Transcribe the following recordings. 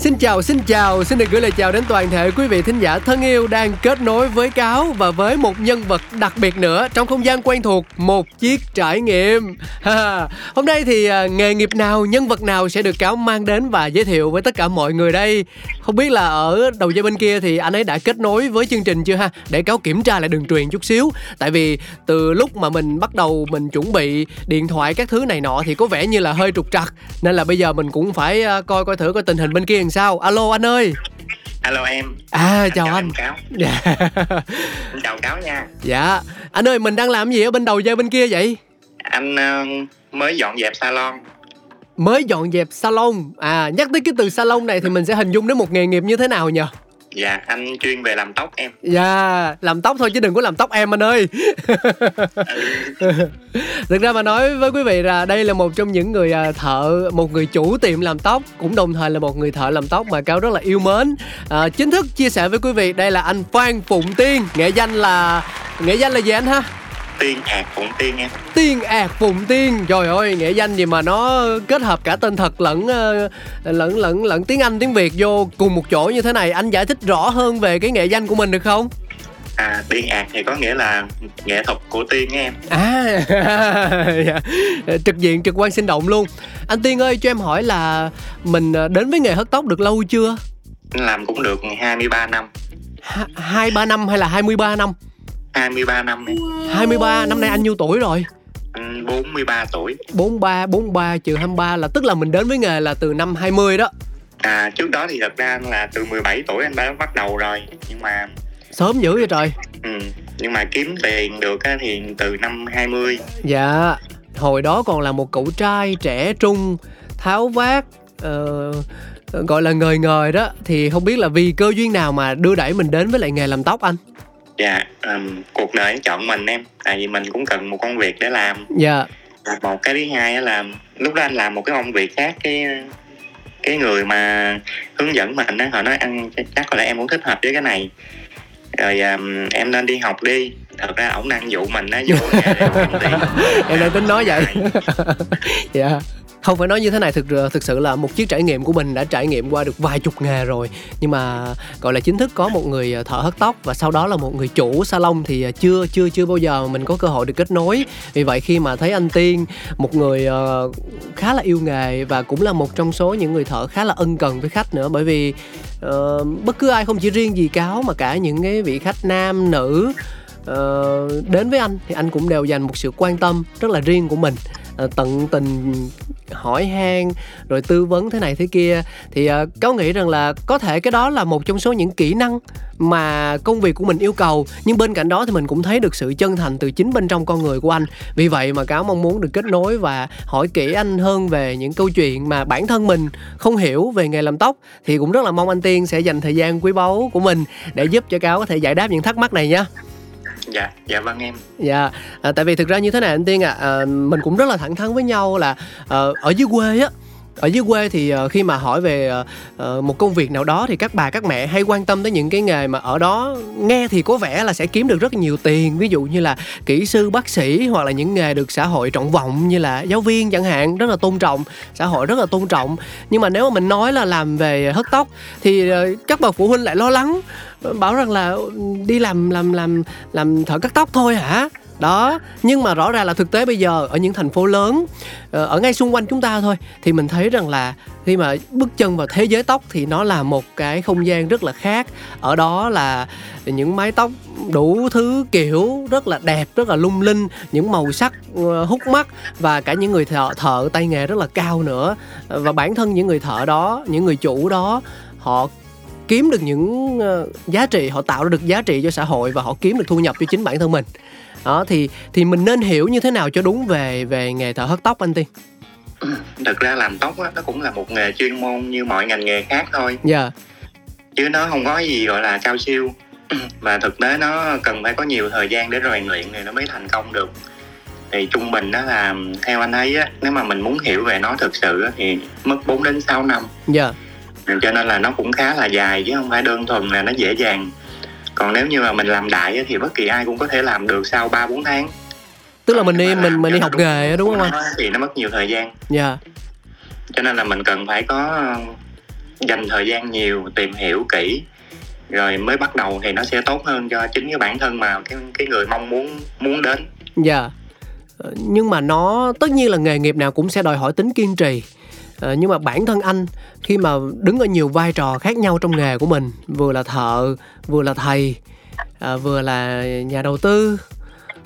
Xin chào, xin chào, xin được gửi lời chào đến toàn thể quý vị thính giả thân yêu đang kết nối với Cáo và với một nhân vật đặc biệt nữa trong không gian quen thuộc, một chiếc trải nghiệm. Hôm nay thì à, nghề nghiệp nào, nhân vật nào sẽ được Cáo mang đến và giới thiệu với tất cả mọi người đây? Không biết là ở đầu dây bên kia thì anh ấy đã kết nối với chương trình chưa ha? Để Cáo kiểm tra lại đường truyền chút xíu. Tại vì từ lúc mà mình bắt đầu mình chuẩn bị điện thoại các thứ này nọ thì có vẻ như là hơi trục trặc nên là bây giờ mình cũng phải à, coi coi thử coi tình hình bên kia làm sao? Alo anh ơi. Alo em. À chào, chào anh. cáo. Dạ. Chào cáo nha. Dạ. Anh ơi mình đang làm gì ở bên đầu dây bên kia vậy? Anh uh, mới dọn dẹp salon. Mới dọn dẹp salon. À nhắc tới cái từ salon này thì mình sẽ hình dung đến một nghề nghiệp như thế nào nhỉ dạ anh chuyên về làm tóc em. Dạ làm tóc thôi chứ đừng có làm tóc em anh ơi. Thực ra mà nói với quý vị là đây là một trong những người à, thợ một người chủ tiệm làm tóc cũng đồng thời là một người thợ làm tóc mà cao rất là yêu mến. À, chính thức chia sẻ với quý vị đây là anh phan phụng tiên. Nghệ danh là nghệ danh là gì anh ha tiên ạc phụng tiên em. Tiên ạc phụng tiên. Trời ơi nghệ danh gì mà nó kết hợp cả tên thật lẫn ờ, lẫn lẫn lẫn tiếng anh tiếng việt vô cùng một chỗ như thế này. Anh giải thích rõ hơn về cái nghệ danh của mình được không? À tiên ạc thì có nghĩa là nghệ thuật của tiên em. À dạ. trực diện trực quan sinh động luôn. Anh tiên ơi cho em hỏi là mình ờ, đến với nghề hớt tóc được lâu chưa? Làm cũng được 23 năm. Hai ba năm hay là 23 năm 23 năm này 23, năm nay anh nhiêu tuổi rồi? Anh 43 tuổi. 43, 43 trừ 23 là tức là mình đến với nghề là từ năm 20 đó. À trước đó thì thật ra là từ 17 tuổi anh đã bắt đầu rồi Nhưng mà Sớm dữ vậy trời. Ừ Nhưng mà kiếm tiền được thì từ năm 20 Dạ Hồi đó còn là một cậu trai trẻ trung Tháo vát uh, Gọi là ngời ngời đó. Thì không biết là vì cơ duyên nào mà đưa đẩy mình đến với lại nghề làm tóc anh dạ um, cuộc đời chọn mình em. Tại vì mình cũng cần một công việc để làm. Dạ. Một cái thứ hai là lúc đó anh làm một cái công việc khác cái cái người mà hướng dẫn mình đó họ nói ăn chắc có lẽ em cũng thích hợp với cái này. Rồi um, em nên đi học đi. Thật ra ổng đang dụ mình á vô em đang tính nói vậy. Dạ. Yeah không phải nói như thế này thực ờ, thực sự là một chiếc trải nghiệm của mình đã trải nghiệm qua được vài chục nghề rồi. Nhưng mà gọi là chính thức có một người ờ, thợ hớt tóc và sau đó là một người chủ salon thì ờ, chưa chưa chưa bao giờ mình có cơ hội được kết nối. Vì vậy khi mà thấy anh tiên một người khá là yêu nghề và cũng là một trong số những người thợ khá là ân cần với khách nữa. Bởi vì uh, bất cứ ai không chỉ riêng gì cáo mà cả những cái vị khách nam nữ uh, đến với anh thì anh cũng đều dành một sự quan tâm rất là riêng của mình. Uh, tận tình hỏi han rồi tư vấn thế này thế kia. Thì uh, cáo nghĩ rằng là có thể cái đó là một trong số những kỹ năng mà công việc của mình yêu cầu nhưng bên cạnh đó thì mình cũng thấy được sự chân thành từ chính bên trong con người của anh. Vì vậy mà cáo mong muốn được kết nối và hỏi kỹ anh hơn về những câu chuyện mà bản thân mình không hiểu về nghề làm tóc. Thì cũng rất là mong anh tiên sẽ dành thời gian quý báu của mình để giúp cho cáo có thể giải đáp những thắc mắc này nhé dạ dạ vâng em. Dạ à, tại vì thực ra như thế này anh tiên ạ à, à, mình cũng rất là thẳng thắn với nhau là à, ở dưới quê á ở dưới quê thì ờ, khi mà hỏi về ờ, ờ, một công việc nào đó thì các bà, các mẹ hay quan tâm tới những cái nghề mà ở đó nghe thì có vẻ là sẽ kiếm được rất nhiều tiền. Ví dụ như là kỹ sư, bác sĩ hoặc là những nghề được xã hội trọng vọng như là giáo viên chẳng hạn, rất là tôn trọng, xã hội rất là tôn trọng. Nhưng mà nếu mà mình nói là làm về hớt tóc thì các bậc phụ huynh lại lo lắng, bảo rằng là ừ, đi làm làm làm làm thợ cắt tóc thôi hả? Đó nhưng mà rõ ràng là thực tế bây giờ ở những thành phố lớn ờ, ở ngay xung quanh chúng ta thôi thì mình thấy rằng là khi mà bước chân vào thế giới tóc thì nó là một cái không gian rất là khác. Ở đó là những mái tóc đủ thứ kiểu rất là đẹp rất là lung linh những màu sắc ờ, hút mắt và cả những người thợ, thợ tay nghề rất là cao nữa. Và bản thân những người thợ đó những người chủ đó họ kiếm được những ờ, giá trị họ tạo ra được giá trị cho xã hội và họ kiếm được thu nhập cho chính bản thân mình đó thì thì mình nên hiểu như thế nào cho đúng về về nghề thợ hớt tóc anh tiên? Thực ra làm tóc á, nó cũng là một nghề chuyên môn như mọi ngành nghề khác thôi. Dạ. Yeah. chứ nó không có gì gọi là cao siêu. Và thực tế nó cần phải có nhiều thời gian để rèn luyện thì nó mới thành công được. Thì trung bình đó là theo anh ấy á nếu mà mình muốn hiểu về nó thực sự á, thì mất 4 đến 6 năm. Dạ. Cho nên là nó cũng khá là dài chứ không phải đơn thuần là nó dễ dàng còn nếu như mà mình làm đại thì bất kỳ ai cũng có thể làm được sau 3 4 tháng. Tức là mình đi mình mình đi học nghề á, đúng không anh? thì nó mất nhiều thời gian. Dạ. Cho nên là mình cần phải có ờ, dành thời gian nhiều tìm hiểu kỹ rồi mới bắt đầu thì nó sẽ tốt hơn cho chính cái bản thân mà cái cái người mong muốn muốn đến. Dạ. Ờ, Nhưng mà nó tất nhiên là nghề nghiệp nào cũng sẽ đòi hỏi tính kiên trì. Ờ, nhưng mà bản thân anh khi mà đứng ở nhiều vai trò khác nhau trong nghề của mình, vừa là thợ, vừa là thầy, à, vừa là nhà đầu tư,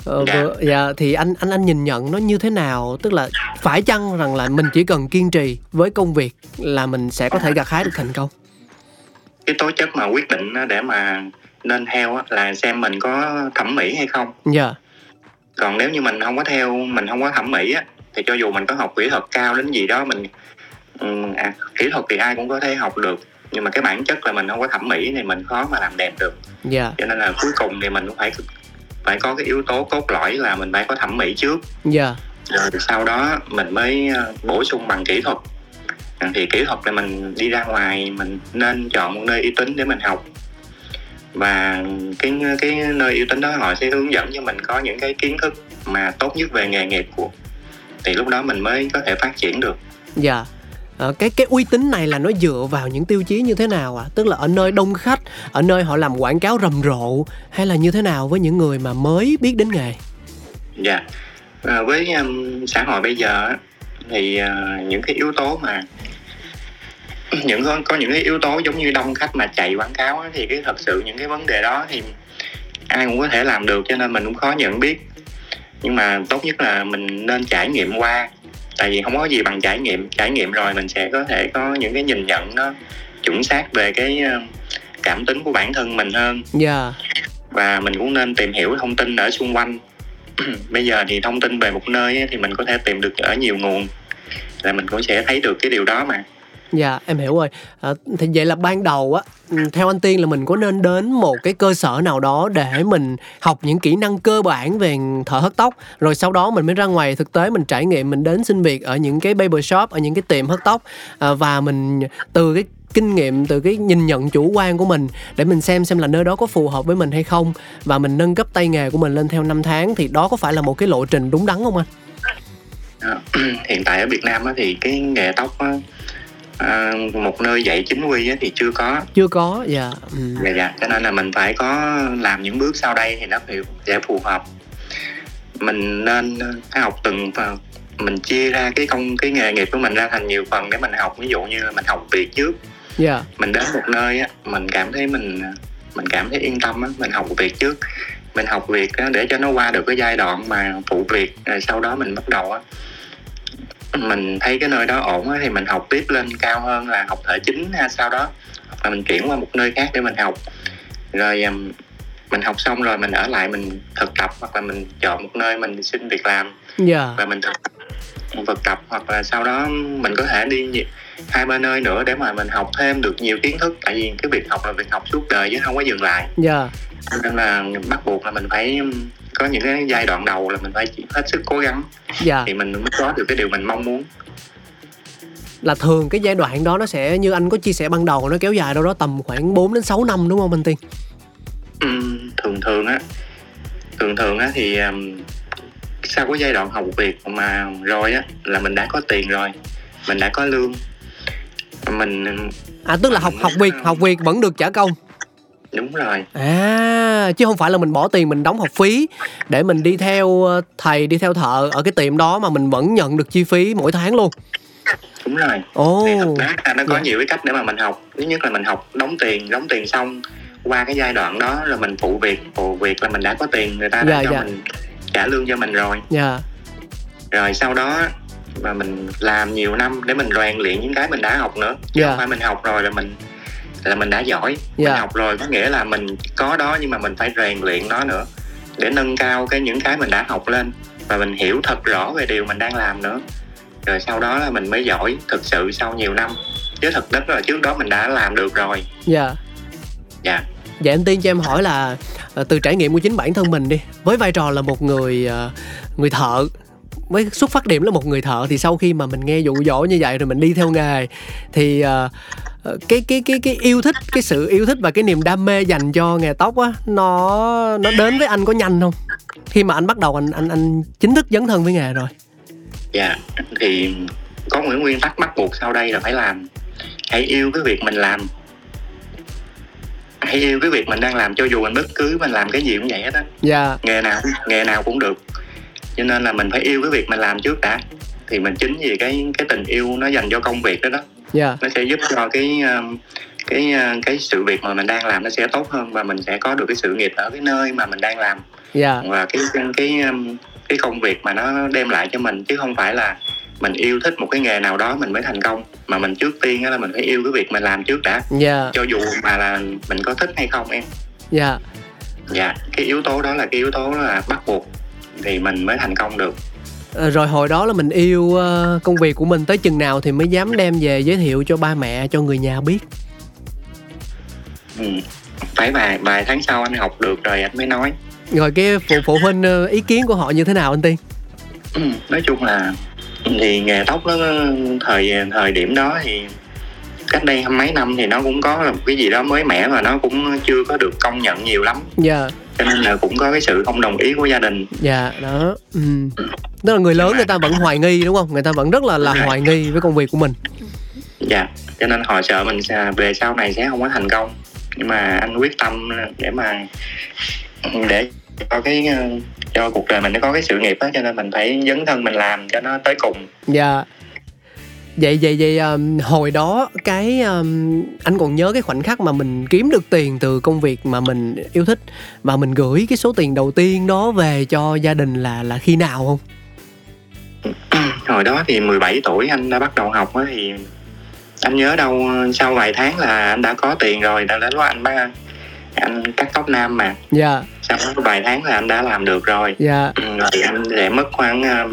ờ, Dạ. vừa dạ thì anh anh anh nhìn nhận nó như thế nào? Tức là phải chăng rằng là mình chỉ cần kiên trì với công việc là mình sẽ có thể gặt hái được thành công? cái tố chất mà quyết định để mà nên theo là xem mình có thẩm mỹ hay không Dạ. còn nếu như mình không có theo mình không có thẩm mỹ á thì cho dù mình có học kỹ thuật cao đến gì đó mình à, kỹ thuật thì ai cũng có thể học được nhưng mà cái bản chất là mình không có thẩm mỹ thì mình khó mà làm đẹp được Dạ. cho nên là cuối cùng thì mình cũng phải phải có cái yếu tố cốt lõi là mình phải có thẩm mỹ trước Dạ. rồi sau đó mình mới ờ, bổ sung bằng kỹ thuật À, thì kỹ thuật là mình đi ra ngoài mình nên chọn một nơi uy tín để mình học và cái cái nơi uy tín đó họ sẽ hướng dẫn cho mình có những cái kiến thức mà tốt nhất về nghề nghiệp của thì lúc đó mình mới có thể phát triển được Dạ. Ờ, cái cái uy tín này là nó dựa vào những tiêu chí như thế nào ạ? À? Tức là ở nơi đông khách, ở nơi họ làm quảng cáo rầm rộ hay là như thế nào với những người mà mới biết đến nghề? dạ à, với um, xã hội bây giờ thì uh, những cái yếu tố mà những có, những cái yếu tố giống như đông khách mà chạy quảng cáo thì cái thật sự những cái vấn đề đó thì ai cũng có thể làm được cho nên mình cũng khó nhận biết nhưng mà tốt nhất là mình nên trải nghiệm qua tại vì không có gì bằng trải nghiệm. Trải nghiệm rồi mình sẽ có thể có những cái nhìn nhận nó chuẩn xác về cái ờ, cảm tính của bản thân mình hơn. Dạ. và mình cũng nên tìm hiểu thông tin ở xung quanh. Bây giờ thì thông tin về một nơi thì mình có thể tìm được ở nhiều nguồn là mình cũng sẽ thấy được cái điều đó mà Dạ, em hiểu rồi. À, thì vậy là ban đầu á, ừ, theo anh Tiên là mình có nên đến một cái cơ sở nào đó để mình học những kỹ năng cơ bản về thợ hớt tóc, rồi sau đó mình mới ra ngoài thực tế mình trải nghiệm, mình đến xin việc ở những cái barber shop, ở những cái tiệm hớt tóc à, và mình từ cái kinh nghiệm từ cái nhìn nhận chủ quan của mình để mình xem xem là nơi đó có phù hợp với mình hay không và mình nâng cấp tay nghề của mình lên theo năm tháng thì đó có phải là một cái lộ trình đúng đắn không anh? À, hiện tại ở Việt Nam á, thì cái nghề tóc á, à, một nơi dạy chính quy thì chưa có Chưa có, dạ. Ừ. dạ, dạ. cho nên là mình phải có làm những bước sau đây thì nó sẽ phù hợp mình nên học từng phần mình chia ra cái công cái nghề nghiệp của mình ra thành nhiều phần để mình học ví dụ như là mình học việc trước Dạ. mình đến một nơi á mình cảm thấy mình mình cảm thấy yên tâm á mình học việc trước mình học việc á, để cho nó qua được cái giai đoạn mà phụ việc rồi sau đó mình bắt đầu á mình thấy cái nơi đó ổn thì mình học tiếp lên cao hơn là học thợ chính ha sau đó hoặc là mình chuyển qua một nơi khác để mình học rồi mình học xong rồi mình ở lại mình thực tập hoặc là mình chọn một nơi mình xin việc làm Dạ. và mình thực thực tập hoặc là sau đó mình có thể đi hai ba nơi nữa để mà mình học thêm được nhiều kiến thức tại vì cái việc học là việc học suốt đời chứ không có dừng lại Dạ. Cho nên là bắt buộc là mình phải có những cái giai đoạn đầu là mình phải hết sức cố gắng Dạ. thì mình mới có được cái điều mình mong muốn là thường cái giai đoạn đó nó sẽ như anh có chia sẻ ban đầu nó kéo dài đâu đó tầm khoảng 4 đến 6 năm đúng không anh Tiên? Ừm, thường thường á thường thường á thì um, sau cái giai đoạn học việc mà rồi á là mình đã có tiền rồi mình đã có lương mình À tức là học học việc học việc vẫn được trả công. đúng rồi À chứ không phải là mình bỏ tiền mình đóng học phí để mình đi theo ờ, thầy đi theo thợ ở cái tiệm đó mà mình vẫn nhận được chi phí mỗi tháng luôn. đúng rồi Ồ. tế là nó có Dạ. nhiều cái cách để mà mình học thứ nhất là mình học đóng tiền đóng tiền xong qua cái giai đoạn đó rồi mình phụ việc phụ việc là mình đã có tiền người ta đã Dạ, cho dạ. mình trả lương cho mình rồi Dạ. rồi sau đó mà mình làm nhiều năm để mình rèn luyện những cái mình đã học nữa chứ Dạ. không phải mình học rồi là mình là mình đã giỏi Dạ. mình học rồi có nghĩa là mình có đó nhưng mà mình phải rèn luyện nó nữa để nâng cao cái những cái mình đã học lên và mình hiểu thật rõ về điều mình đang làm nữa rồi sau đó là mình mới giỏi thực sự sau nhiều năm chứ thực đất là trước đó mình đã làm được rồi Dạ. dạ Dạ anh Tiên cho em hỏi là ờ, từ trải nghiệm của chính bản thân mình đi, với vai trò là một người ờ, người thợ, với xuất phát điểm là một người thợ, thì sau khi mà mình nghe dụ dỗ như vậy rồi mình đi theo nghề, thì ờ, cái cái cái cái yêu thích, cái sự yêu thích và cái niềm đam mê dành cho nghề tóc á, nó nó đến với anh có nhanh không? Khi mà anh bắt đầu anh anh anh chính thức dấn thân với nghề rồi. Dạ thì có những nguyên tắc bắt buộc sau đây là phải làm. Hãy yêu cái việc mình làm hãy yêu cái việc mình đang làm cho dù mình bất cứ mình làm cái gì cũng vậy hết á. Dạ. Nghề nào nghề nào cũng được. Cho nên là mình phải yêu cái việc mình làm trước đã. Thì mình chính vì cái cái tình yêu nó dành cho công việc đó đó. Dạ. Nó sẽ giúp cho cái um, cái uh, cái sự việc mà mình đang làm nó sẽ tốt hơn và mình sẽ có được cái sự nghiệp ở cái nơi mà mình đang làm. Dạ. Và cái cái um, cái công việc mà nó đem lại cho mình chứ không phải là mình yêu thích một cái nghề nào đó mình mới thành công. Mà mình trước tiên á là mình phải yêu cái việc mình làm trước đã. Dạ. Cho dù mà là mình có thích hay không em. Dạ. Dạ cái yếu tố đó là cái yếu tố là bắt buộc thì mình mới thành công được. Ờ, rồi hồi đó là mình yêu ờ, công việc của mình tới chừng nào thì mới dám đem về giới thiệu cho ba mẹ cho người nhà biết? Ừ. phải vài vài tháng sau anh học được rồi anh mới nói rồi cái phụ phụ huynh ờ, ý kiến của họ như thế nào anh tiên? Ừ, nói chung là thì nghề tóc nó thời thời điểm đó thì cách đây mấy năm thì nó cũng có là một cái gì đó mới mẻ và nó cũng chưa có được công nhận nhiều lắm. Dạ. Cho nên là cũng có cái sự không đồng ý của gia đình. Dạ đó. Ừ. tức là người lớn người ta vẫn hoài nghi đúng không? Người ta vẫn rất là là hoài nghi với công việc của mình. Dạ cho nên họ sợ mình về sau này sẽ không có thành công. Nhưng mà anh quyết tâm để mà để cho cái ờ, cho cuộc đời mình nó có cái sự nghiệp á cho nên mình phải dấn thân mình làm cho nó tới cùng. Dạ. Vậy vậy vậy um, hồi đó cái um, anh còn nhớ cái khoảnh khắc mà mình kiếm được tiền từ công việc mà mình yêu thích và mình gửi cái số tiền đầu tiên đó về cho gia đình là là khi nào không? Hồi đó thì 17 tuổi anh đã bắt đầu học á thì anh nhớ đâu sau vài tháng là anh đã có tiền rồi đã đến lúc anh bắt anh cắt tóc nam mà. Dạ. sau đó vài tháng là anh đã làm được rồi. Dạ. Ừ, rồi anh để mất khoảng ờ,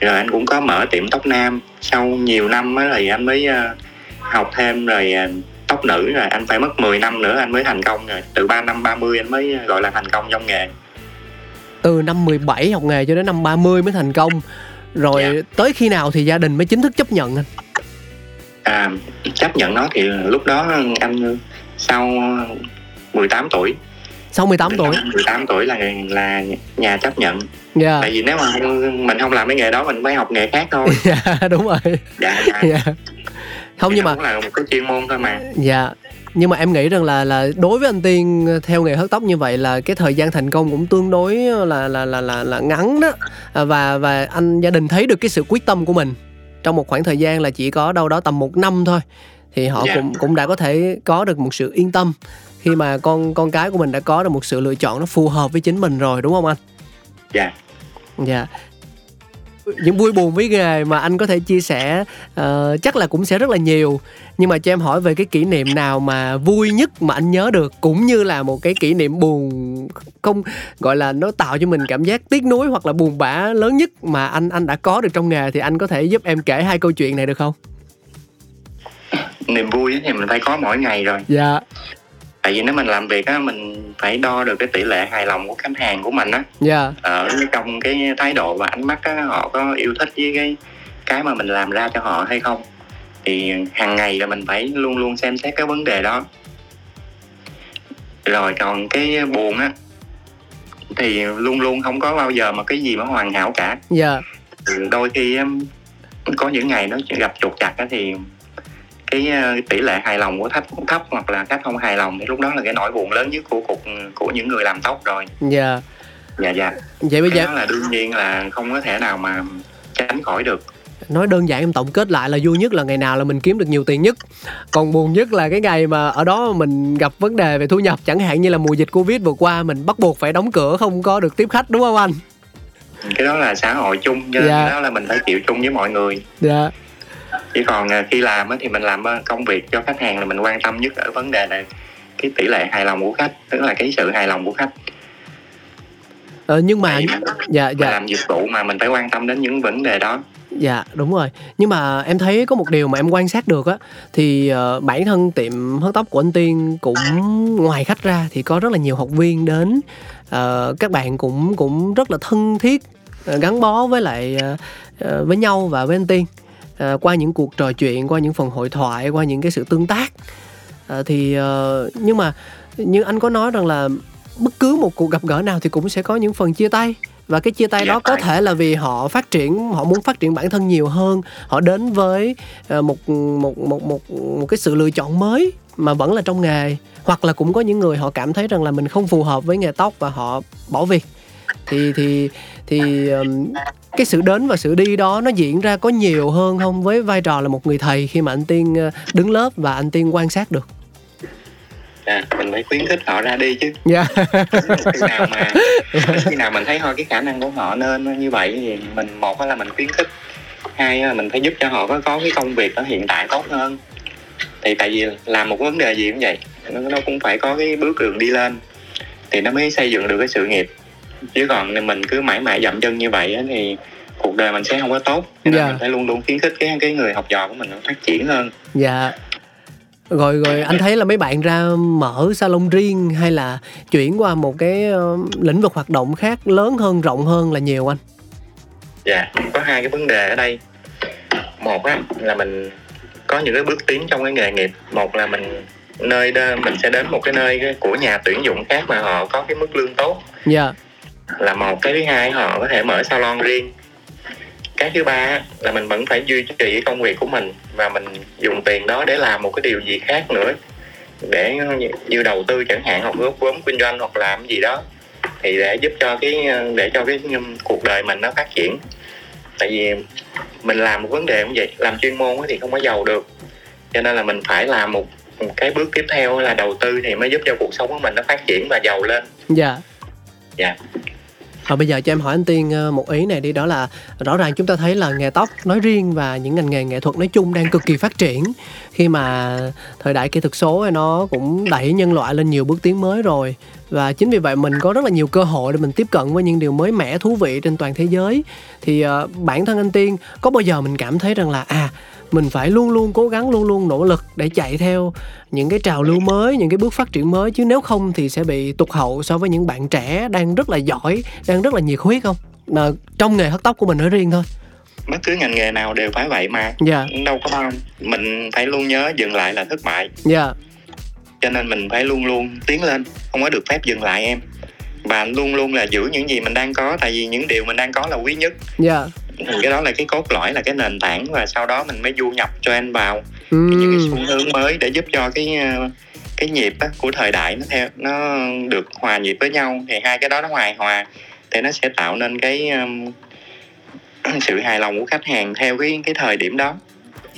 rồi anh cũng có mở tiệm tóc nam. Sau nhiều năm á rồi anh mới ờ, học thêm rồi ờ, tóc nữ rồi. Anh phải mất 10 năm nữa anh mới thành công rồi. Từ 3 năm 30 anh mới gọi là thành công trong nghề. Từ năm 17 học nghề cho đến năm 30 mới thành công. Rồi Dạ. tới khi nào thì gia đình mới chính thức chấp nhận anh? À, chấp nhận nó thì lúc đó anh sau 18 tuổi sau 18 tuổi. 18 tuổi là là nhà chấp nhận. Dạ. Tại vì nếu mà không- mình không làm cái nghề đó mình phải học nghề khác thôi. Dạ đúng rồi. Dạ dạ. Dạ. Không nhưng Nó mà cũng là một cái chuyên môn thôi mà. Dạ. Nhưng mà em nghĩ rằng là là đối với anh Tiên theo nghề hớt tóc như vậy là cái thời gian thành công cũng tương đối là là là là, là ngắn đó. À, và và anh gia đình thấy được cái sự quyết tâm của mình trong một khoảng thời gian là chỉ có đâu đó tầm một năm thôi. Thì họ Dạ. cũng cũng đã có thể có được một sự yên tâm khi mà con con cái của mình đã có được một sự lựa chọn nó phù hợp với chính mình rồi đúng không anh? dạ Dạ. Những vui buồn với nghề mà anh có thể chia sẻ ờ, chắc là cũng sẽ rất là nhiều nhưng mà cho em hỏi về cái kỷ niệm nào mà vui nhất mà anh nhớ được cũng như là một cái kỷ niệm buồn không gọi là nó tạo cho mình cảm giác tiếc nuối hoặc là buồn bã lớn nhất mà anh anh đã có được trong nghề thì anh có thể giúp em kể hai câu chuyện này được không? niềm vui thì mình phải có mỗi ngày rồi Dạ. Tại vì nếu mình làm việc á mình phải đo được cái tỷ lệ hài lòng của khách hàng của mình á Dạ. ở trong cái thái độ và ánh mắt á họ có yêu thích với cái cái mà mình làm ra cho họ hay không thì hàng ngày là mình phải luôn luôn xem xét cái vấn đề đó rồi còn cái buồn á thì luôn luôn không có bao giờ mà cái gì mà hoàn hảo cả Dạ. Ừ, đôi khi có những ngày nó gặp trục trặc á thì cái ờ, tỷ lệ hài lòng của khách thấp hoặc là khách không hài lòng thì lúc đó là cái nỗi buồn lớn nhất của cuộc của những người làm tóc rồi. Dạ. dạ dạ. Vậy bây giờ đó là đương nhiên là không có thể nào mà tránh khỏi được. Nói đơn giản em tổng kết lại là vui nhất là ngày nào là mình kiếm được nhiều tiền nhất. Còn buồn nhất là cái ngày mà ở đó mình gặp vấn đề về thu nhập chẳng hạn như là mùa dịch covid vừa qua mình bắt buộc phải đóng cửa không có được tiếp khách đúng không anh? Cái đó là xã hội chung cho nên Dạ. cái đó là mình phải chịu chung với mọi người. Dạ chỉ còn à, khi làm thì mình làm ờ, công việc cho khách hàng là mình quan tâm nhất ở vấn đề là cái tỷ lệ hài lòng của khách tức là cái sự hài lòng của khách. Ờ, nhưng mà mình, dạ dạ. làm dịch vụ mà mình phải quan tâm đến những vấn đề đó. Dạ đúng rồi. Nhưng mà em thấy có một điều mà em quan sát được á thì uh, bản thân tiệm hớt tóc của anh tiên cũng ngoài khách ra thì có rất là nhiều học viên đến uh, các bạn cũng cũng rất là thân thiết uh, gắn bó với lại uh, với nhau và với anh tiên uh, qua những cuộc trò chuyện qua những phần hội thoại qua những cái sự tương tác. Uh, thì uh, nhưng mà như anh có nói rằng là bất cứ một cuộc gặp gỡ nào thì cũng sẽ có những phần chia tay. Và cái chia tay đó có thể là vì họ phát triển họ muốn phát triển bản thân nhiều hơn. Họ đến với một một một một một cái sự lựa chọn mới mà vẫn là trong nghề. Hoặc là cũng có những người họ cảm thấy rằng là mình không phù hợp với nghề tóc và họ bỏ việc. Thì thì thì um, cái sự đến và sự đi đó nó diễn ra có nhiều hơn không? Với vai trò là một người thầy khi mà anh tiên đứng lớp và anh tiên quan sát được. À, mình phải khuyến khích họ ra đi chứ. Dạ. Khi nào mà khi nào mình thấy thôi cái khả năng của họ nên như vậy thì mình một là mình khuyến khích hai là mình phải giúp cho họ có có cái công việc ở hiện tại tốt hơn. Thì tại vì làm một vấn đề gì cũng vậy nó, nó cũng phải có cái bước đường đi lên thì nó mới xây dựng được cái sự nghiệp chứ còn mình cứ mãi mãi dậm chân như vậy thì cuộc đời mình sẽ không có tốt. Nên. Dạ. mình phải luôn luôn khuyến khích cái cái người học trò của mình phát triển hơn. Dạ. Rồi rồi anh thấy là mấy bạn ra mở salon riêng hay là chuyển qua một cái uh, lĩnh vực hoạt động khác lớn hơn rộng hơn là nhiều anh? Dạ có hai cái vấn đề ở đây. Một á là mình có những cái bước tiến trong cái nghề nghiệp. Một là mình nơi đó, mình sẽ đến một cái nơi của nhà tuyển dụng khác mà họ có cái mức lương tốt. Dạ. yeah. Là một cái thứ hai họ có thể mở salon riêng. Cái thứ ba là mình vẫn phải duy trì công việc của mình và mình dùng tiền đó để làm một cái điều gì khác nữa. Để như đầu tư chẳng hạn hoặc góp vốn kinh doanh hoặc làm gì đó thì để giúp cho cái để cho cái cuộc đời mình nó phát triển. Tại vì mình làm một vấn đề cũng vậy làm chuyên môn thì không có giàu được. Cho nên là mình phải làm một, một cái bước tiếp theo là đầu tư thì mới giúp cho cuộc sống của mình nó phát triển và giàu lên. Dạ. Yeah. dạ. yeah. Và bây giờ cho em hỏi anh Tiên ờ, một ý này đi đó là rõ ràng chúng ta thấy là nghề tóc nói riêng và những ngành nghề nghệ thuật nói chung đang cực kỳ phát triển. Khi mà thời đại kỹ thuật số nó cũng đẩy nhân loại lên nhiều bước tiến mới rồi. Và chính vì vậy mình có rất là nhiều cơ hội để mình tiếp cận với những điều mới mẻ thú vị trên toàn thế giới. Thì uh, bản thân anh Tiên có bao giờ mình cảm thấy rằng là à mình phải luôn luôn cố gắng luôn luôn nỗ lực để chạy theo những cái trào lưu mới những cái bước phát triển mới. Chứ nếu không thì sẽ bị tụt hậu so với những bạn trẻ đang rất là giỏi đang rất là nhiệt huyết không? Mà trong nghề hớt tóc của mình nói riêng thôi. Bất cứ ngành nghề nào đều phải vậy mà. Dạ. Đâu có không mình phải luôn nhớ dừng lại là thất bại. Dạ. Cho nên mình phải luôn luôn tiến lên. Không có được phép dừng lại em. Và luôn luôn là giữ những gì mình đang có. Tại vì những điều mình đang có là quý nhất. Dạ thì cái đó là cái cốt lõi là cái nền tảng và sau đó mình mới du nhập cho anh vào. Mm. những cái xu hướng mới để giúp cho cái ờ, cái nhịp á, của thời đại nó theo nó được hòa nhịp với nhau. Thì hai cái đó nó hòa hòa thì nó sẽ tạo nên cái um, sự hài lòng của khách hàng theo cái cái thời điểm đó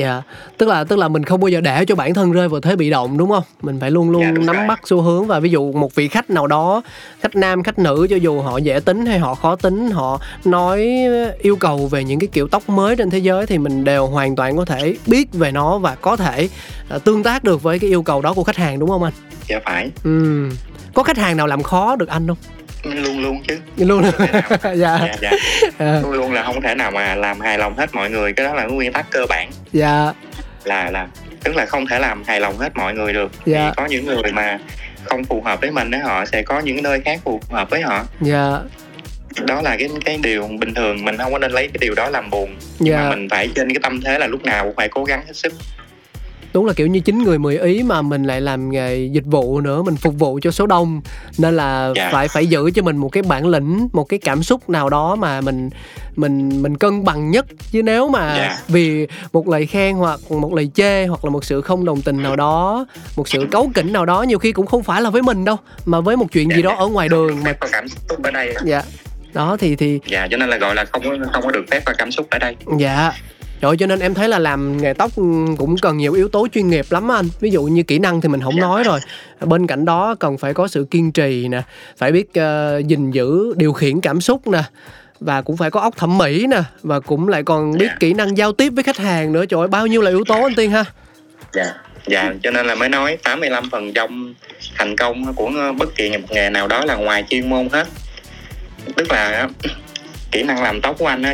dạ. Yeah. tức là tức là mình không bao giờ để cho bản thân rơi vào thế bị động đúng không? Mình phải luôn luôn yeah, dạ, nắm rồi. bắt xu hướng và ví dụ một vị khách nào đó khách nam khách nữ cho dù họ dễ tính hay họ khó tính họ nói yêu cầu về những cái kiểu tóc mới trên thế giới thì mình đều hoàn toàn có thể biết về nó và có thể uh, tương tác được với cái yêu cầu đó của khách hàng đúng không anh? Dạ phải. Ừ có khách hàng nào làm khó được anh không luôn luôn chứ. Luôn luôn. Dạ. dạ dạ. À. luôn luôn là không thể nào mà làm hài lòng hết mọi người. Cái đó là cái nguyên tắc cơ bản. Dạ. Là là tức là không thể làm hài lòng hết mọi người được. Dạ. thì có những người mà không phù hợp với mình đấy họ sẽ có những nơi khác phù hợp với họ. Dạ. Đó là cái cái điều bình thường. Mình không có nên lấy cái điều đó làm buồn. Dạ. mà mình phải trên cái tâm thế là lúc nào cũng phải cố gắng hết sức đúng là kiểu như chín người mười ý mà mình lại làm nghề dịch vụ nữa mình phục vụ cho số đông nên là yeah. Dạ. phải phải giữ cho mình một cái bản lĩnh một cái cảm xúc nào đó mà mình mình mình cân bằng nhất chứ nếu mà yeah. Dạ. vì một lời khen hoặc một lời chê hoặc là một sự không đồng tình nào đó một sự cấu kỉnh nào đó nhiều khi cũng không phải là với mình đâu mà với một chuyện yeah. gì đó dạ. ở ngoài đường mà cảm xúc ở đây dạ đó thì thì dạ cho nên là gọi là không không có được phép và cảm xúc ở đây dạ rồi cho nên em thấy là làm nghề tóc cũng cần nhiều yếu tố chuyên nghiệp lắm anh. Ví dụ như kỹ năng thì mình không nói rồi. Bên cạnh đó cần phải có sự kiên trì nè phải biết uh, gìn giữ điều khiển cảm xúc nè và cũng phải có óc thẩm mỹ nè và cũng lại còn biết kỹ năng giao tiếp với khách hàng nữa. Trời ơi bao nhiêu là yếu tố anh tiên ha? Dạ. Dạ cho nên là mới nói 85 phần trong thành công của bất kỳ một nghề nào đó là ngoài chuyên môn hết. Tức là kỹ năng làm tóc của anh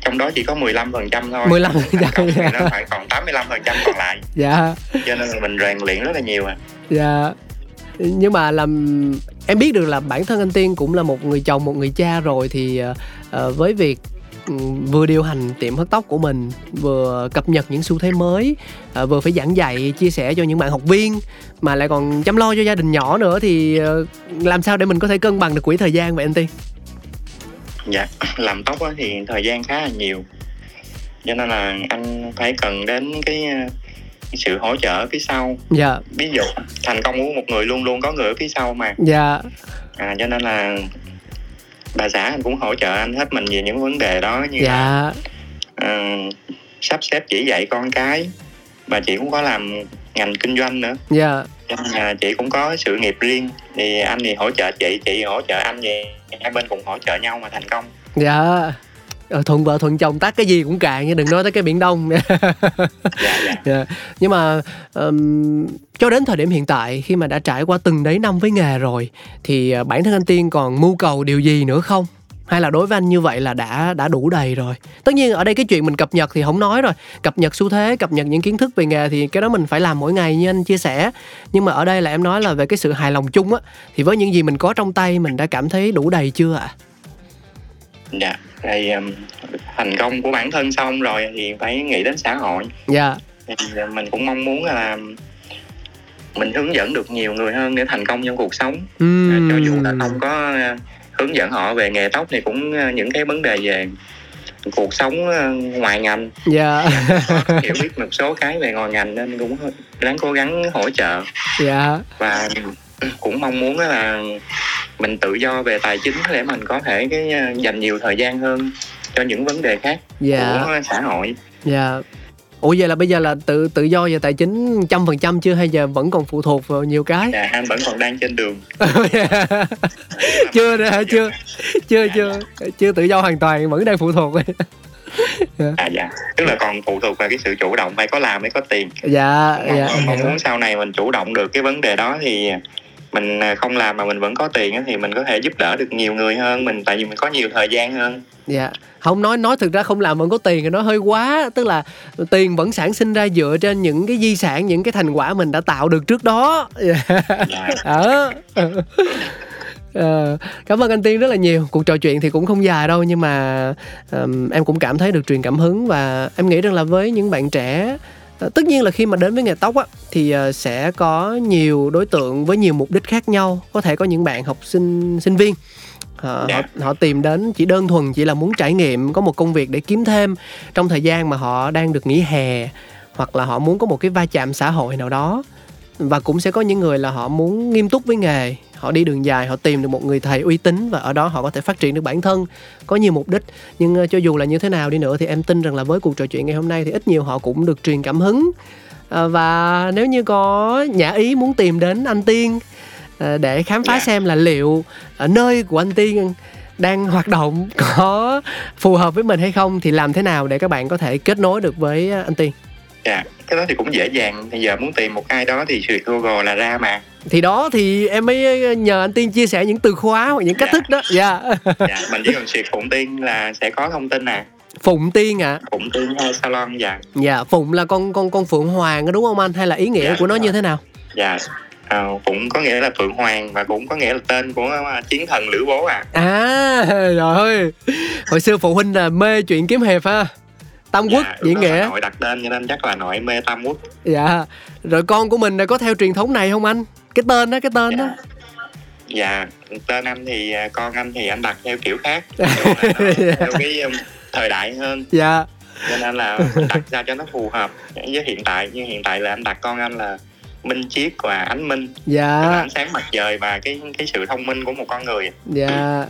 trong đó chỉ có 15 phần trăm thôi. 15 phần trăm, Thành công thì dạ. nó phải còn 85 phần trăm còn lại. Dạ. Cho nên là mình rèn luyện rất là nhiều à. Dạ. Nhưng mà làm em biết được là bản thân anh tiên cũng là một người chồng một người cha rồi thì ờ, với việc ừ, vừa điều hành tiệm hớt tóc của mình vừa cập nhật những xu thế mới ờ, vừa phải giảng dạy chia sẻ cho những bạn học viên mà lại còn chăm lo cho gia đình nhỏ nữa thì ờ, làm sao để mình có thể cân bằng được quỹ thời gian vậy anh tiên dạ làm tóc thì thời gian khá là nhiều. Cho nên là anh phải cần đến cái, ờ, sự hỗ trợ phía sau. Dạ. Ví dụ thành công của một người luôn luôn có người ở phía sau mà. Dạ. À, cho nên là bà xã anh cũng hỗ trợ anh hết mình về những vấn đề đó như là dạ ờ, sắp xếp chỉ dạy con cái. Và chị cũng có làm ngành kinh doanh nữa. Dạ. Cho nên là chị cũng có sự nghiệp riêng. Thì anh thì hỗ trợ chị chị hỗ trợ anh về hai bên cùng hỗ trợ nhau mà thành công dạ Ờ, thuận vợ thuận chồng tắt cái gì cũng cạn nha đừng nói tới cái biển đông dạ dạ Dạ. Nhưng mà ừm, cho đến thời điểm hiện tại khi mà đã trải qua từng đấy năm với nghề rồi thì ờ, bản thân anh Tiên còn mưu cầu điều gì nữa không? Hay là đối với anh như vậy là đã đã đủ đầy rồi. Tất nhiên ở đây cái chuyện mình cập nhật thì không nói rồi. Cập nhật xu thế, cập nhật những kiến thức về nghề thì cái đó mình phải làm mỗi ngày như anh chia sẻ. Nhưng mà ở đây là em nói là về cái sự hài lòng chung á thì với những gì mình có trong tay mình đã cảm thấy đủ đầy chưa ạ? dạ thì um, thành công của bản thân xong rồi thì phải nghĩ đến xã hội Dạ. thì uh, mình cũng mong muốn là mình hướng dẫn được nhiều người hơn để thành công trong cuộc sống Ừm. cho dù là không có uh, hướng dẫn họ về nghề tóc thì cũng uh, những cái vấn đề về cuộc sống uh, ngoài ngành Dạ. có hiểu biết một số cái về ngoài ngành nên cũng ráng cố gắng hỗ trợ dạ. và cũng mong muốn là mình tự do về tài chính để mình có thể cái uh, dành nhiều thời gian hơn cho những vấn đề khác Dạ. của xã hội Dạ. Ủa vậy là bây giờ là tự tự do về tài chính trăm phần trăm chưa hay giờ vẫn còn phụ thuộc vào nhiều cái? dạ anh vẫn còn đang trên đường chưa hả? Chưa. Chưa chưa. Chưa tự do hoàn toàn vẫn đang phụ thuộc. à dạ tức là còn phụ thuộc vào cái sự chủ động phải có làm mới có tiền dạ mong, dạ. mong muốn sau này mình chủ động được cái vấn đề đó thì mình à, không làm mà mình vẫn có tiền thì mình có thể giúp đỡ được nhiều người hơn mình tại vì mình có nhiều thời gian hơn Dạ. Không nói nói thực ra không làm vẫn có tiền thì nó hơi quá, tức là tiền vẫn sản sinh ra dựa trên những cái di sản, những cái thành quả mình đã tạo được trước đó. Dạ. dạ Ờ. Ờ, cảm ơn anh Tiên rất là nhiều cuộc trò chuyện thì cũng không dài đâu nhưng mà ừm, em cũng cảm thấy được truyền cảm hứng và em nghĩ rằng là với những bạn trẻ tất nhiên là khi mà đến với nghề tóc á thì ờ, sẽ có nhiều đối tượng với nhiều mục đích khác nhau. Có thể có những bạn học sinh sinh viên Ờ, Dạ. họ họ tìm đến chỉ đơn thuần chỉ là muốn trải nghiệm có một công việc để kiếm thêm trong thời gian mà họ đang được nghỉ hè hoặc là họ muốn có một cái va chạm xã hội nào đó. Và cũng sẽ có những người là họ muốn nghiêm túc với nghề họ đi đường dài họ tìm được một người thầy uy tín và ở đó họ có thể phát triển được bản thân có nhiều mục đích. Nhưng ờ, cho dù là như thế nào đi nữa thì em tin rằng là với cuộc trò chuyện ngày hôm nay thì ít nhiều họ cũng được truyền cảm hứng. Ờ, và nếu như có nhã ý muốn tìm đến anh tiên ờ, để khám phá Dạ. xem là liệu ở nơi của anh tiên đang hoạt động có phù hợp với mình hay không thì làm thế nào để các bạn có thể kết nối được với anh tiên? Dạ cái đó thì cũng dễ dàng. Bây giờ muốn tìm một ai đó thì search google là ra mà thì đó thì em mới nhờ anh tiên chia sẻ những từ khóa hoặc những cách Dạ. thức đó. Dạ. Dạ mình chỉ cần search phụng tiên là sẽ có thông tin nè phụng tiên ạ. Phụng tiên hay salon dạ. Dạ phụng là con con con phượng hoàng đó đúng không anh? Hay là ý nghĩa Dạ, của nó đúng như rồi. thế nào? Dạ à, cũng có nghĩa là phượng hoàng và cũng có nghĩa là tên của à, chiến thần lữ bố à. À trời ơi. Hồi xưa phụ huynh là mê chuyện kiếm hiệp ha. Tam quốc dạ, diễn lúc đó nghĩa. nội đặt tên cho nên chắc là nội mê tam quốc. Dạ. Rồi con của mình có theo truyền thống này không anh cái tên đó cái tên đó. Dạ. Tên anh thì à, con anh thì anh đặt theo kiểu khác. Theo cái um, thời đại hơn. Dạ. Cho nên là đặt ra cho nó phù hợp với hiện tại nhưng hiện tại là anh đặt con anh là minh chiết và ánh minh. Là dạ ánh sáng mặt trời và cái cái sự thông minh của một con người. Dạ. À,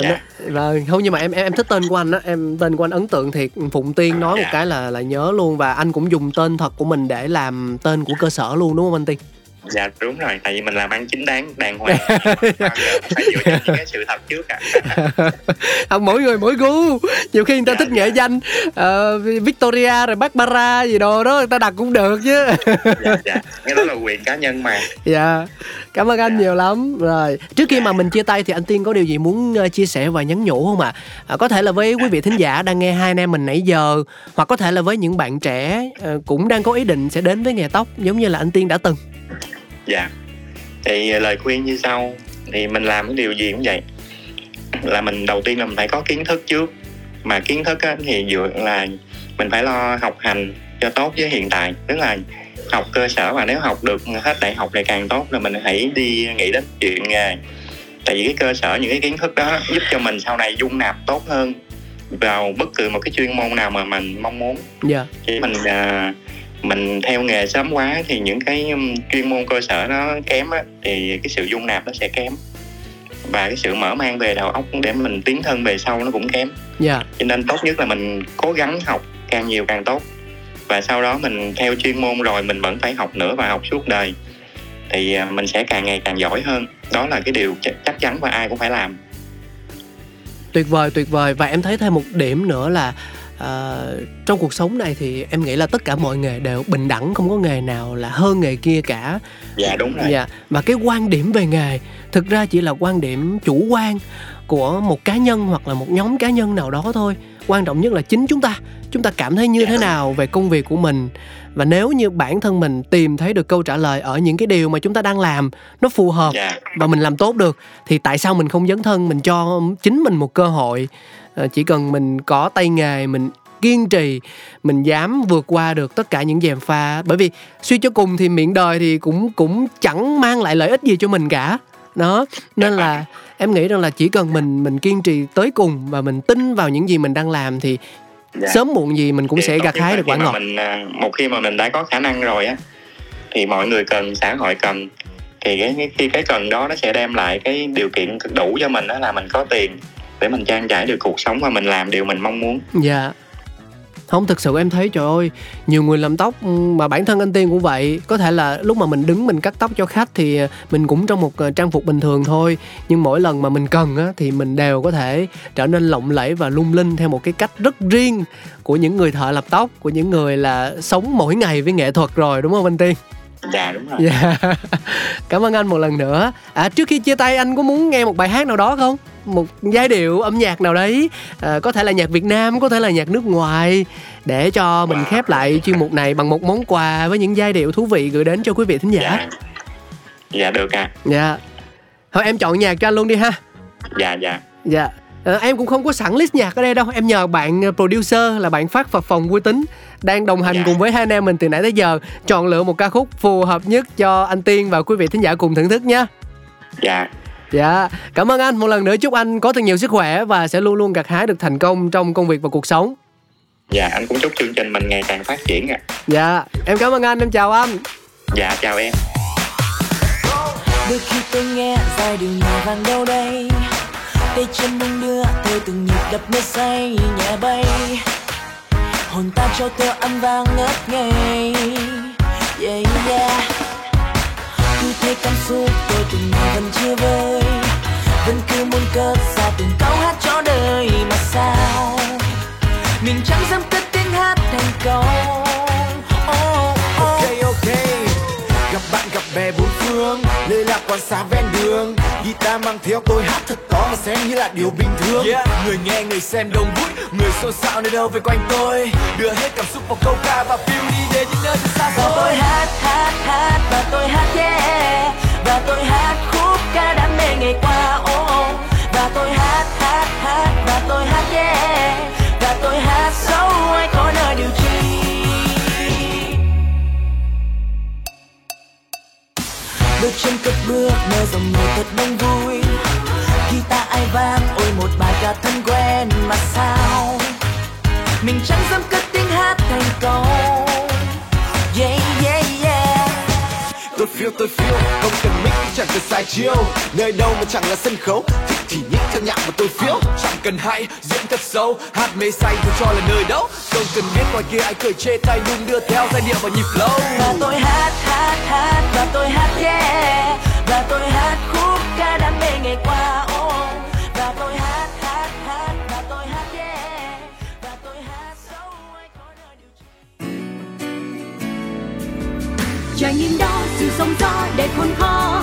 Dạ. nó- vâng không nhưng mà em em em thích tên của anh á. Em tên của anh ấn tượng thiệt. Phụng tiên nói một Dạ. cái là là nhớ luôn và anh cũng dùng tên thật của mình để làm tên của cơ sở luôn đúng không anh tiên dạ đúng rồi tại vì mình làm ăn chính đáng đàng hoàng. Cũng phải dựa trên những cái sự thật trước ạ. À, mỗi người mỗi gu. Nhiều khi người ta Dạ, thích nghệ dạ. danh ờ, Victoria rồi Barbara gì đồ đó người ta đặt cũng được chứ. Dạ dạ. Cái đó là quyền cá nhân mà. Dạ. Cảm ơn anh Dạ. nhiều lắm. Rồi trước khi mà mình chia tay thì anh tiên có điều gì muốn ờ, chia sẻ và nhắn nhủ không ạ? À? có thể là với quý vị thính giả đang nghe hai anh em mình nãy giờ hoặc có thể là với những bạn trẻ ờ, cũng đang có ý định sẽ đến với nghề tóc giống như là anh tiên đã từng dạ. Thì lời khuyên như sau thì mình làm cái điều gì cũng vậy. Là mình đầu tiên là mình phải có kiến thức trước. Mà kiến thức á, thì dựa là mình phải lo học hành cho tốt với hiện tại. Tức là học cơ sở và nếu học được hết đại học thì càng tốt rồi mình hãy đi nghĩ đến chuyện nghề tại vì cái cơ sở những cái kiến thức đó giúp cho mình sau này dung nạp tốt hơn vào bất cứ một cái chuyên môn nào mà mình mong muốn. Dạ. Chứ mình à, mình theo nghề sớm quá thì những cái um, chuyên môn cơ sở nó kém á, thì cái sự dung nạp nó sẽ kém. Và cái sự mở mang về đầu óc để mình tiến thân về sau nó cũng kém. Dạ. Cho nên tốt nhất là mình cố gắng học càng nhiều càng tốt. Và sau đó mình theo chuyên môn rồi mình vẫn phải học nữa và học suốt đời. Thì à, mình sẽ càng ngày càng giỏi hơn. Đó là cái điều chắc chắc chắn và ai cũng phải làm. Tuyệt vời tuyệt vời. Và em thấy thêm một điểm nữa là à, trong cuộc sống này thì em nghĩ là tất cả mọi nghề đều bình đẳng không có nghề nào là hơn nghề kia cả. Dạ đúng rồi. Dạ và cái quan điểm về nghề thực ra chỉ là quan điểm chủ quan của một cá nhân hoặc là một nhóm cá nhân nào đó thôi. Quan trọng nhất là chính chúng ta chúng ta cảm thấy như thế nào về công việc của mình. Và nếu như bản thân mình tìm thấy được câu trả lời ở những cái điều mà chúng ta đang làm nó phù hợp dạ. và mình làm tốt được thì tại sao mình không dấn thân mình cho chính mình một cơ hội chỉ cần mình có tay nghề mình kiên trì mình dám vượt qua được tất cả những gièm pha. Bởi vì suy cho cùng thì miệng đời thì cũng cũng chẳng mang lại lợi ích gì cho mình cả. Đó nên là em nghĩ rằng là chỉ cần mình mình kiên trì tới cùng và mình tin vào những gì mình đang làm thì dạ. sớm muộn gì mình cũng Thì sẽ gặt hái được quả ngọt. mình à, một khi mà mình đã có khả năng rồi á thì mọi người cần xã hội cần thì cái- khi cái cần đó nó sẽ đem lại cái điều kiện đủ cho mình đó là mình có tiền để mình trang trải được cuộc sống và mình làm điều mình mong muốn. Dạ. Không thực sự em thấy trời ơi nhiều người làm tóc ừ, mà bản thân anh tiên cũng vậy. Có thể là lúc mà mình đứng mình cắt tóc cho khách thì ờ, mình cũng trong một ờ, trang phục bình thường thôi. Nhưng mỗi lần mà mình cần á thì mình đều có thể trở nên lộng lẫy và lung linh theo một cái cách rất riêng của những người thợ làm tóc của những người là sống mỗi ngày với nghệ thuật rồi đúng không anh tiên? Dạ đúng rồi. Dạ. Cảm ơn anh một lần nữa. À trước khi chia tay anh có muốn nghe một bài hát nào đó không một giai điệu âm nhạc nào đấy. À, có thể là nhạc Việt Nam có thể là nhạc nước ngoài. Để cho mình khép lại chuyên mục này bằng một món quà với những giai điệu thú vị gửi đến cho quý vị thính giả. Dạ. Dạ được à dạ. Thôi em chọn nhạc cho anh luôn đi ha. Dạ dạ. Dạ. Ờ, em cũng không có sẵn list nhạc ở đây đâu. Em nhờ bạn ờ, producer là bạn phát phật phòng vui tính đang đồng hành Dạ. cùng với hai anh em mình từ nãy tới giờ chọn lựa một ca khúc phù hợp nhất cho anh Tiên và quý vị thính giả cùng thưởng thức nhé dạ Dạ, cảm ơn anh. Một lần nữa chúc anh có thật nhiều sức khỏe và sẽ luôn luôn gặt hái được thành công trong công việc và cuộc sống. dạ anh cũng chúc chương trình mình ngày càng phát triển ạ. Dạ, em cảm ơn anh, em chào anh. dạ chào em. Đôi khi tôi nghe giai điệu nhẹ vang đâu đây. Tay chân đung đưa theo từng nhịp đập mê say nhẹ bay. Hồn ta trao theo âm vang ngất ngây. Yeah yeah thấy cảm xúc tôi từng ngày vẫn chưa vơi. Vẫn cứ muốn cất ra từng câu hát cho đời mà sao? Mình chẳng dám cất tiếng hát thành câu. Bè bốn phương lê lạc quan sát ven đường. Guitar mang theo tôi hát thật to mà xem như là điều bình thường. Yeah. người nghe người xem đông vui người xôn xao nơi đâu về quanh tôi. Đưa hết cảm xúc vào câu ca và phiêu đi đến những nơi xa và tôi xôi hát hát hát và tôi hát yeah. Và tôi hát khúc ca đam mê ngày qua oh, oh. và tôi hát hát hát và tôi hát yeah. Và tôi hát sâu ai có nơi điều chi bước chân cất bước nơi dòng người thật đông vui. Khi ta ai vang, ôi một bài ca thân quen mà sao? Mình chẳng dám cất tiếng hát thành câu. Yeah yeah yeah. Tôi phiêu tôi phiêu từ sai chiêu nơi đâu mà chẳng là sân khấu, thích thì nhích theo nhạc mà tôi phiếu chẳng cần hay, diễn thật sâu hát mê say tôi cho là nơi đâu. Không cần biết ngoài kia ai cười chê tay đung đưa theo giai điệu và nhịp flow. Và tôi hát hát hát, và tôi hát yeah. Và tôi hát khúc ca đam mê ngày qua oh. và tôi hát hát hát, và tôi hát yeah. Và tôi hát sâu ai có nơi điều trải nghiệm đó, sự sống gió để khôn khó